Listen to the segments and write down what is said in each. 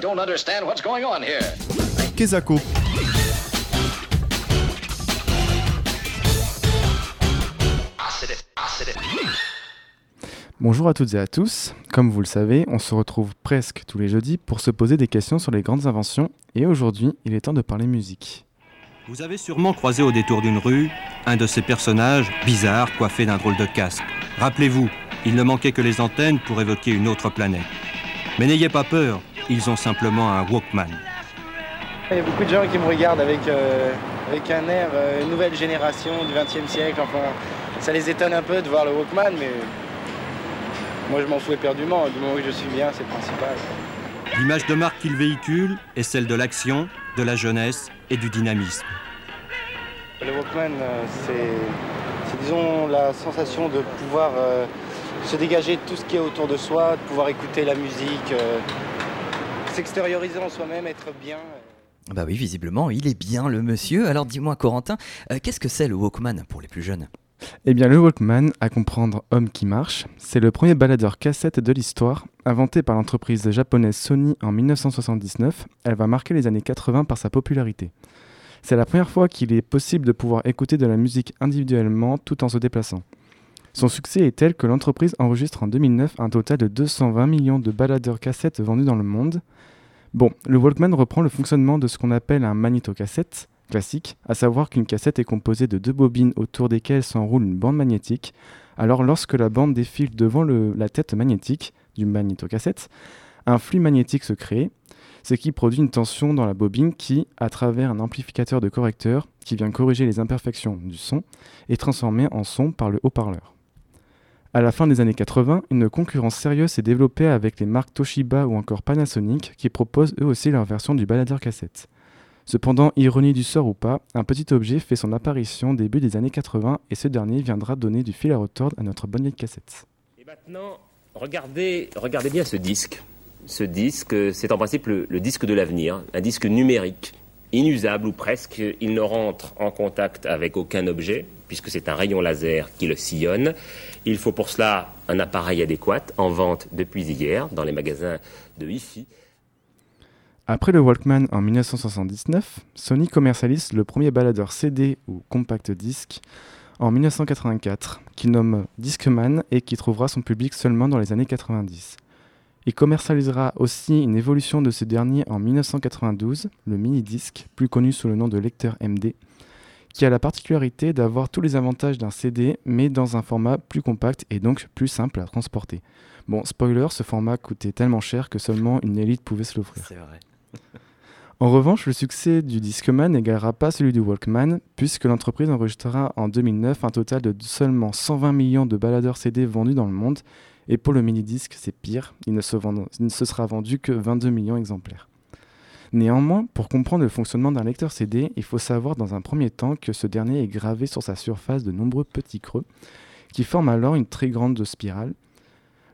don't understand what's going on here. Kezako. Bonjour à toutes et à tous. Comme vous le savez, on se retrouve presque tous les jeudis pour se poser des questions sur les grandes inventions et aujourd'hui, il est temps de parler musique. Vous avez sûrement croisé au détour d'une rue un de ces personnages bizarres coiffés d'un drôle de casque. Rappelez-vous, il ne manquait que les antennes pour évoquer une autre planète. Mais n'ayez pas peur, ils ont simplement un Walkman. Il y a beaucoup de gens qui me regardent avec, euh, avec un air euh, nouvelle génération du XXe siècle. Enfin, ça les étonne un peu de voir le Walkman, mais moi je m'en fous éperdument. Du moment que je suis bien, c'est le principal. L'image de marque qu'il véhicule est celle de l'action, de la jeunesse et du dynamisme. Le Walkman, euh, c'est, c'est, disons la sensation de pouvoir euh, se dégager de tout ce qui est autour de soi, de pouvoir écouter la musique, euh, s'extérioriser en soi-même, être bien. Bah oui, visiblement, il est bien le monsieur. Alors dis-moi, Corentin, euh, qu'est-ce que c'est le Walkman pour les plus jeunes? Eh bien, le Walkman, à comprendre homme qui marche, c'est le premier baladeur cassette de l'histoire, inventé par l'entreprise japonaise Sony en 1979. Elle va marquer les années 80 par sa popularité. C'est la première fois qu'il est possible de pouvoir écouter de la musique individuellement tout en se déplaçant. Son succès est tel que l'entreprise enregistre en 2009 un total de 220 millions de baladeurs cassettes vendus dans le monde. Bon, le Walkman reprend le fonctionnement de ce qu'on appelle un magnétocassette classique, à savoir qu'une cassette est composée de deux bobines autour desquelles s'enroule une bande magnétique. Alors lorsque la bande défile devant la tête magnétique du magnétocassette, un flux magnétique se crée, ce qui produit une tension dans la bobine qui, à travers un amplificateur de correcteur qui vient corriger les imperfections du son, est transformé en son par le haut-parleur. À la fin des années 80, une concurrence sérieuse s'est développée avec les marques Toshiba ou encore Panasonic qui proposent eux aussi leur version du baladeur cassette. Cependant, ironie du sort ou pas, un petit objet fait son apparition début des années 80 et ce dernier viendra donner du fil à retordre à notre bonne vieille cassette. Et maintenant, regardez, regardez bien ce disque. Ce disque, c'est en principe le, le disque de l'avenir, un disque numérique, inusable ou presque. Il ne rentre en contact avec aucun objet, puisque c'est un rayon laser qui le sillonne. Il faut pour cela un appareil adéquat, en vente depuis hier dans les magasins de hi Après le Walkman en 1979, Sony commercialise le premier baladeur CD ou compact disque en 1984, qu'il nomme Discman et qui trouvera son public seulement dans les années 90. Il commercialisera aussi une évolution de ce dernier en 1992, le mini-disque, plus connu sous le nom de lecteur MD, qui a la particularité d'avoir tous les avantages d'un CD, mais dans un format plus compact et donc plus simple à transporter. Bon, spoiler, ce format coûtait tellement cher que seulement une élite pouvait se l'offrir. C'est vrai. En revanche, le succès du Discman n'égalera pas celui du Walkman, puisque l'entreprise enregistrera en 2009 un total de seulement 120 millions de baladeurs CD vendus dans le monde, et pour le mini-disque, c'est pire, il ne, se sera vendu que 22 millions d'exemplaires. Néanmoins, pour comprendre le fonctionnement d'un lecteur CD, il faut savoir dans un premier temps que ce dernier est gravé sur sa surface de nombreux petits creux, qui forment alors une très grande spirale.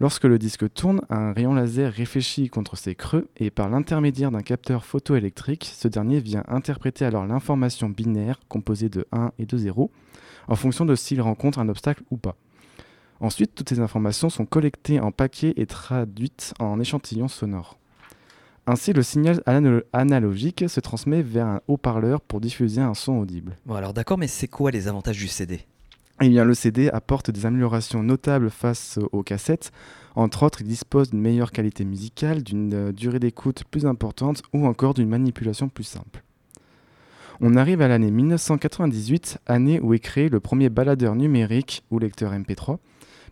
Lorsque le disque tourne, un rayon laser réfléchit contre ces creux et par l'intermédiaire d'un capteur photoélectrique, ce dernier vient interpréter alors l'information binaire composée de 1 et de 0 en fonction de s'il rencontre un obstacle ou pas. Ensuite, toutes ces informations sont collectées en paquets et traduites en échantillons sonores. Ainsi, le signal analo- analogique se transmet vers un haut-parleur pour diffuser un son audible. Bon alors d'accord, mais c'est quoi les avantages du CD Eh bien, le CD apporte des améliorations notables face aux cassettes. Entre autres, il dispose d'une meilleure qualité musicale, d'une euh, durée d'écoute plus importante ou encore d'une manipulation plus simple. On arrive à l'année 1998, année où est créé le premier baladeur numérique ou lecteur MP3,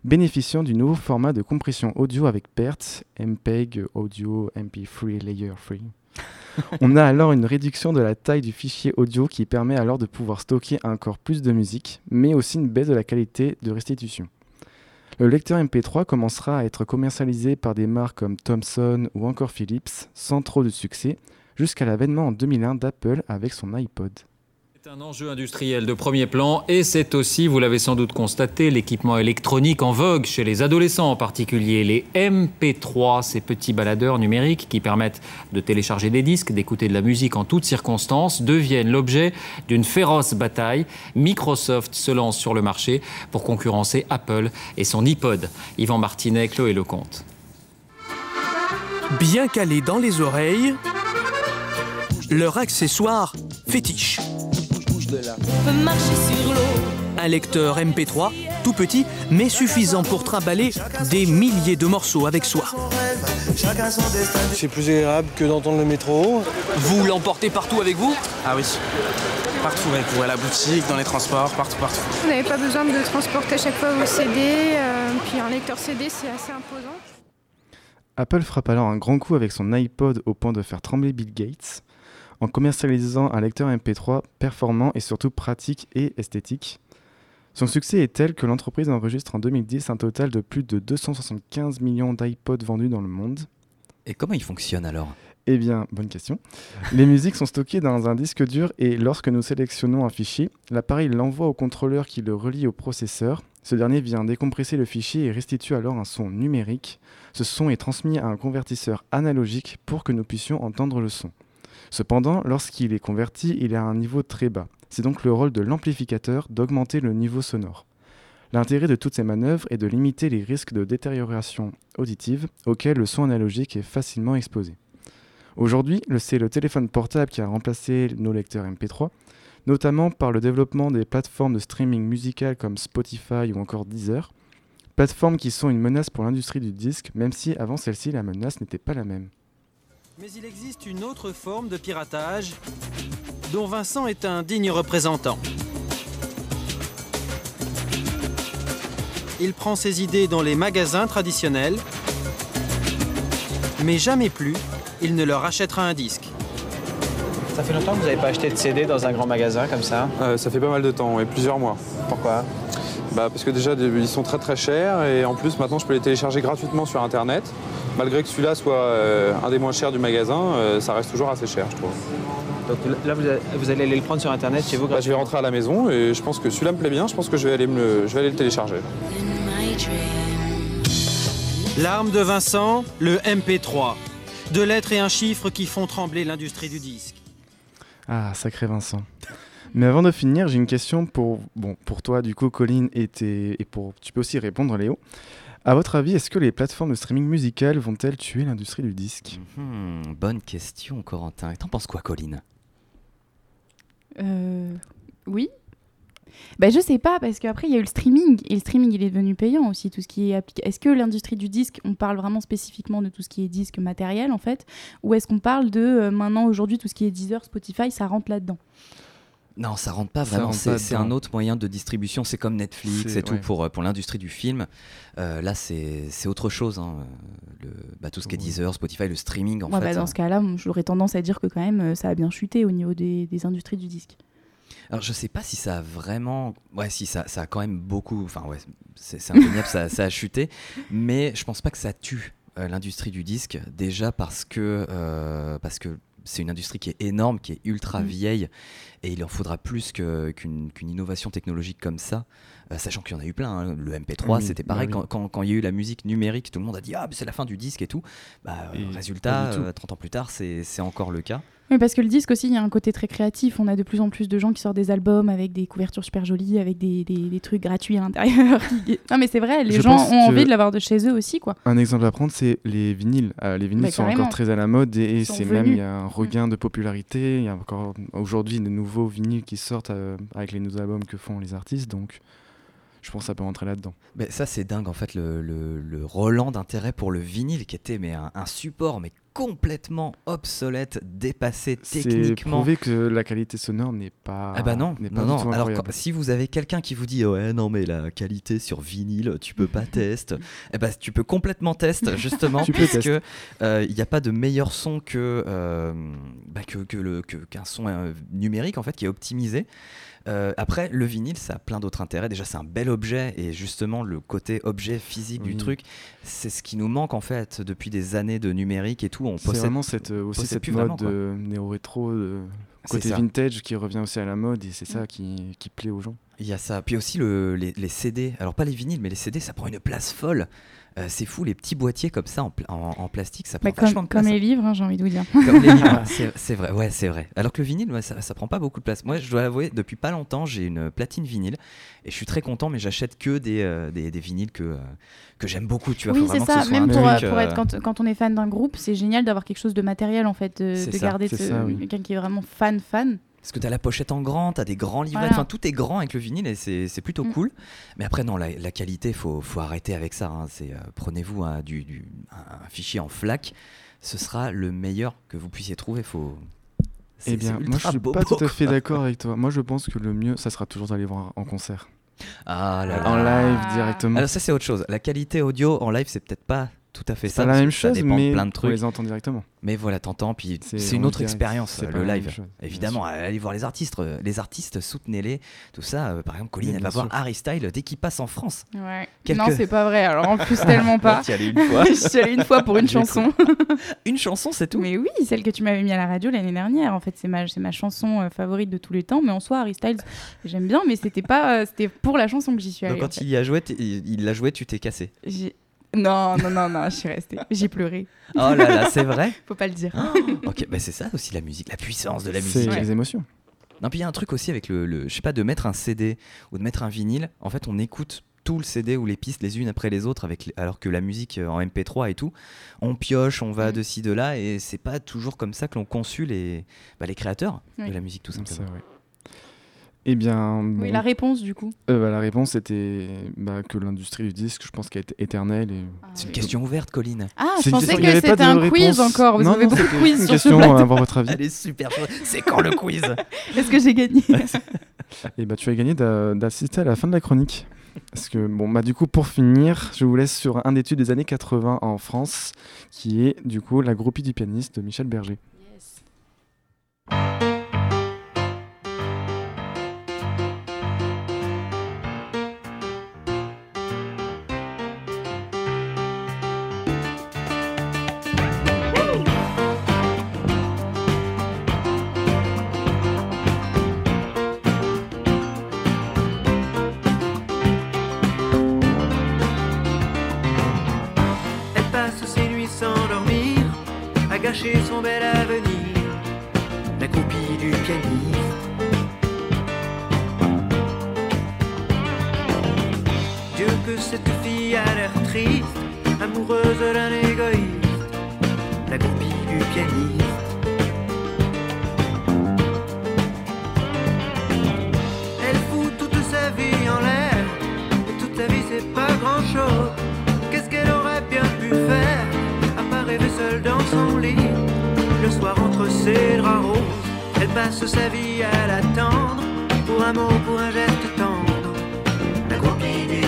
bénéficiant du nouveau format de compression audio avec PERT, MPEG Audio MP3 Layer Free. On a alors une réduction de la taille du fichier audio qui permet alors de pouvoir stocker encore plus de musique, mais aussi une baisse de la qualité de restitution. Le lecteur MP3 commencera à être commercialisé par des marques comme Thomson ou encore Philips, sans trop de succès, jusqu'à l'avènement en 2001 d'Apple avec son iPod. C'est un enjeu industriel de premier plan et c'est aussi, vous l'avez sans doute constaté, l'équipement électronique en vogue chez les adolescents en particulier, les MP3, ces petits baladeurs numériques qui permettent de télécharger des disques, d'écouter de la musique en toutes circonstances, deviennent l'objet d'une féroce bataille. Microsoft se lance sur le marché pour concurrencer Apple et son iPod. Yvan Martinet, Chloé Lecomte. bien calés dans les oreilles, leur accessoire fétiche. Un lecteur MP3, tout petit, mais suffisant pour trimballer des milliers de morceaux avec soi. C'est plus agréable que d'entendre le métro. Vous l'emportez partout avec vous Ah oui, partout avec vous, à la boutique, dans les transports, partout, partout. Vous n'avez pas besoin de transporter à chaque fois vos CD, euh, puis un lecteur CD c'est assez imposant. Apple frappe alors un grand coup avec son iPod au point de faire trembler Bill Gates en commercialisant un lecteur MP3 performant et surtout pratique et esthétique. Son succès est tel que l'entreprise enregistre en 2010 un total de plus de 275 millions d'iPods vendus dans le monde. Et comment il fonctionne alors? Eh bien, bonne question. Les musiques sont stockées dans un disque dur et lorsque nous sélectionnons un fichier, l'appareil l'envoie au contrôleur qui le relie au processeur. Ce dernier vient décompresser le fichier et restitue alors un son numérique. Ce son est transmis à un convertisseur analogique pour que nous puissions entendre le son. Cependant, lorsqu'il est converti, il est à un niveau très bas. C'est donc le rôle de l'amplificateur d'augmenter le niveau sonore. L'intérêt de toutes ces manœuvres est de limiter les risques de détérioration auditive auxquels le son analogique est facilement exposé. Aujourd'hui, c'est le téléphone portable qui a remplacé nos lecteurs MP3, notamment par le développement des plateformes de streaming musical comme Spotify ou encore Deezer, plateformes qui sont une menace pour l'industrie du disque, même si avant celle-ci la menace n'était pas la même. Mais il existe une autre forme de piratage dont Vincent est un digne représentant. Il prend ses idées dans les magasins traditionnels, mais jamais plus il ne leur achètera un disque. Ça fait longtemps que vous n'avez pas acheté de CD dans un grand magasin comme ça? Euh, ça fait pas mal de temps, et plusieurs mois. Pourquoi? Bah parce que déjà ils sont très très chers et en plus maintenant je peux les télécharger gratuitement sur internet. Malgré que celui-là soit euh, un des moins chers du magasin, euh, ça reste toujours assez cher je trouve. Donc là vous, a- vous allez aller le prendre sur internet chez vous Bah, je vais rentrer à la maison et je pense que celui-là me plaît bien, je pense que je vais aller, me le, je vais aller le télécharger. L'arme de Vincent, le MP3. Deux lettres et un chiffre qui font trembler l'industrie du disque. Ah, sacré Vincent. Mais avant de finir, j'ai une question pour, bon, pour toi, du coup, Colline, et, tes- et pour, tu peux aussi répondre, Léo. À votre avis, est-ce que les plateformes de streaming musical vont-elles tuer l'industrie du disque? Hmm, Bonne question, Corentin. Et T'en penses quoi, Colline? Euh, oui. Bah, je sais pas, parce qu'après, il y a eu le streaming, et le streaming, il est devenu payant aussi, tout ce qui est appliqué. Est-ce que l'industrie du disque, on parle vraiment spécifiquement de tout ce qui est disque matériel, en fait, ou est-ce qu'on parle de, euh, maintenant, aujourd'hui, tout ce qui est Deezer, Spotify, ça rentre là-dedans? Non, ça rentre pas vraiment. C'est pas c'est dedans. un autre moyen de distribution. C'est comme Netflix C'est- et tout ouais. pour, euh, pour l'industrie du film. Euh, là, c'est c'est autre chose. hein. Le, bah, tout ce qui est. Deezer, Spotify, le streaming, en Ouais, fait. bah, Dans ce cas-là, j'aurais tendance à dire que quand même, euh, ça a bien chuté au niveau des, des industries du disque. Alors, je sais pas si ça a vraiment. Ouais, si, ça, ça a quand même beaucoup. Enfin, ouais, c'est c'est indéniable, ça, ça a chuté. Mais je pense pas que ça tue euh, l'industrie du disque. Déjà parce que. euh, parce que c'est une industrie qui est énorme, qui est ultra Mm. vieille, et il en faudra plus qu'une innovation technologique comme ça, euh, sachant qu'il y en a eu plein. hein. Le MP3, Oui, c'était pareil, oui. quand, quand- quand il y a eu la musique numérique, tout le monde a dit Ah, c'est la fin du disque et tout. Bah, euh, Et résultat, euh, 30 ans plus tard, c'est encore le cas. Oui, parce que le disque aussi, il y a un côté très créatif. On a de plus en plus de gens qui sortent des albums avec des couvertures super jolies, avec des, des- des trucs gratuits à l'intérieur. non, mais c'est vrai, les Je gens ont envie de l'avoir de chez eux aussi, quoi. Un exemple à prendre, c'est les vinyles. Euh, les vinyles Bah, sont carrément. encore très à la mode et, c'est même, il y a un regain de popularité. Il y a encore aujourd'hui de nouveaux vinyles qui sortent euh, avec les nouveaux albums que font les artistes. Donc, je pense que ça peut rentrer là-dedans. Mais ça, c'est dingue, en fait, le, le, le relan d'intérêt pour le vinyle, qui était mais un, un support mais complètement obsolète, dépassé C'est techniquement. prouvé que la qualité sonore n'est pas. Ah bah non, pas non. Alors quand- si vous avez quelqu'un qui vous dit ouais non mais la qualité sur vinyle tu peux pas tester, eh ben tu peux complètement tester justement Tu parce test. que euh, il n'y a pas de meilleur son que euh, bah, que, que le que- qu'un son euh, numérique en fait qui est optimisé. Euh, après, le vinyle, ça a plein d'autres intérêts. Déjà, c'est un bel objet et justement, le côté objet physique du Oui. truc, c'est ce qui nous manque en fait depuis des années de numérique et tout. On C'est possède vraiment cette, euh, aussi cette mode de néo-rétro, côté vintage qui revient aussi à la mode et c'est Mm. ça qui, qui plaît aux gens. Il y a ça. Puis aussi le- les, les CD. Alors pas les vinyles, mais les CD, ça prend une place folle. Euh, c'est fou, les petits boîtiers comme ça en, pla- en- en plastique, ça prend Bah, comme, de place. comme les livres, hein, j'ai envie de vous dire. Comme les livres, c'est vrai, ouais, c'est vrai. Alors que le vinyle, ouais, ça, ça prend pas beaucoup de place. Moi, je dois avouer, depuis pas longtemps, j'ai une platine vinyle et je suis très content, mais j'achète que des, euh, des, des vinyles que, euh, que j'aime beaucoup. Tu vois, oui, c'est ça. ce Même un pour, truc, euh, pour être quand, quand on est fan d'un groupe, c'est génial d'avoir quelque chose de matériel en fait, de, C'est de ça, garder oui. quelqu'un qui est vraiment fan fan. Parce que t'as la pochette en grand, t'as des grands livrets, Voilà. enfin tout est grand avec le vinyle et c'est plutôt Mm. cool. Mais après, non, la, la qualité, faut, faut arrêter avec ça. hein. C'est, euh, Prenez-vous un, du, du- un- un fichier en FLAC, ce sera le meilleur que vous puissiez trouver. Faut... Eh bien, moi je suis pas tout à fait d'accord avec toi. Moi je pense que le mieux, ça sera toujours d'aller voir en concert. Ah là là. En live directement. Alors ça c'est autre chose. La qualité audio en live c'est peut-être pas tout à fait C'est ça. pas la même chose, dépend de mais plein de on trucs. les entend directement. Mais voilà, t'entends, puis C'est c'est une autre expérience, c'est euh, le live. chose, Évidemment, allez voir les artistes, euh, les artistes, soutenez-les, tout ça. euh, par exemple, Colline, elle va voir. Harry Style dès qu'il passe en France. Ouais. Non, c'est pas vrai. Alors en plus, tellement pas. Tu y allais une fois. Je suis allée une fois pour une chanson. Une chanson, c'est tout Mais oui, celle que tu m'avais mis à la radio l'année dernière. En fait, c'est ma, c'est ma chanson euh, favorite de tous les temps. Mais en soi, Harry Styles, j'aime bien, mais c'était pas, euh, c'était pour la chanson que j'y suis allée. Donc en quand fait. il y a joué, il l'a joué, tu t'es cassé. Non, non, non, non, je suis restée. J'ai pleuré. Oh là là, c'est vrai Faut pas le dire. Ok, bah c'est ça aussi la musique, la puissance de la C'est musique. les émotions. Non, puis il y a un truc aussi avec le, le- je sais pas, de mettre un CD ou de mettre un vinyle. En fait, on écoute tout le CD ou les pistes les unes après les autres, avec, alors que la musique euh, en MP3 et tout, on pioche, on va de ci, de là, et c'est pas toujours comme ça que l'on conçut les, bah, les créateurs Oui. de la musique, tout C'est simplement. Eh bien, Oui, la réponse du coup. Euh, bah, la réponse était bah, que l'industrie du disque, je pense qu'elle est éternelle. Et... C'est une question ouverte, Colline. Ah, C'est je pensais que c'était un quiz encore. Vous Non, avez non, beaucoup de quiz une sur question, ce plateau. avoir votre avis. Elle est super. C'est quand le quiz? Est-ce que j'ai gagné? Et bah, tu as gagné d'a- d'assister à la fin de la chronique. Parce que, bon, bah, du coup, pour finir, je vous laisse sur un tubes des années 80 en France, qui est, du coup, la groupie du pianiste de Michel Berger. Le soir entre ses draps roses Elle passe sa vie à l'attendre. Pour un mot, pour un geste tendre La groupie du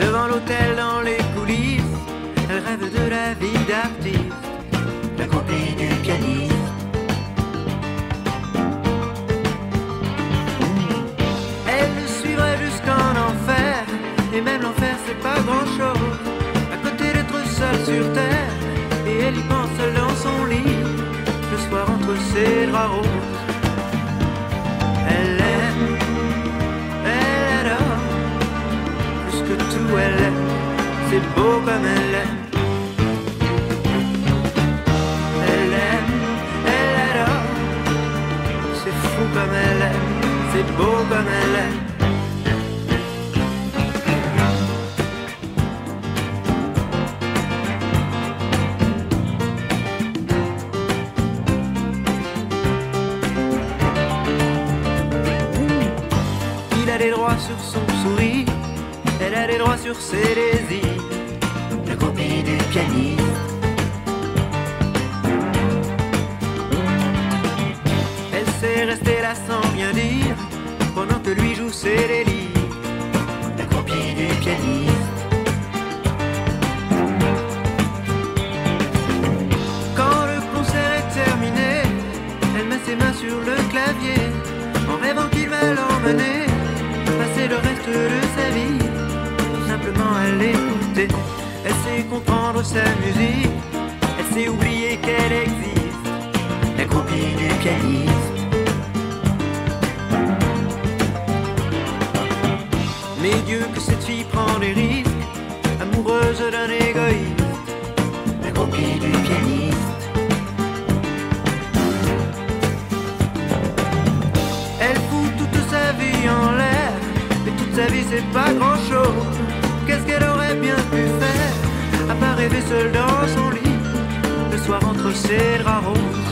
Devant l'hôtel, dans les coulisses Elle rêve de la vie d'artiste C'est beau comme elle aime Elle sait rester là sans rien dire pendant que lui joue ses délires. La copie du pianiste. Quand le concert est terminé, elle met ses mains sur le clavier en rêvant qu'il va l'emmener passer le reste de sa vie. Simplement à l'écouter, elle sait comprendre sa musique, elle sait oublier qu'elle existe. La copie du pianiste. Prier Dieu que cette fille prend des risques, amoureuse d'un égoïste, la copie du pianiste. Elle fout toute sa vie en l'air, et toute sa vie c'est pas grand chose. Qu'est-ce qu'elle aurait bien pu faire, à part rêver seule dans son lit, le soir entre ses draps roses?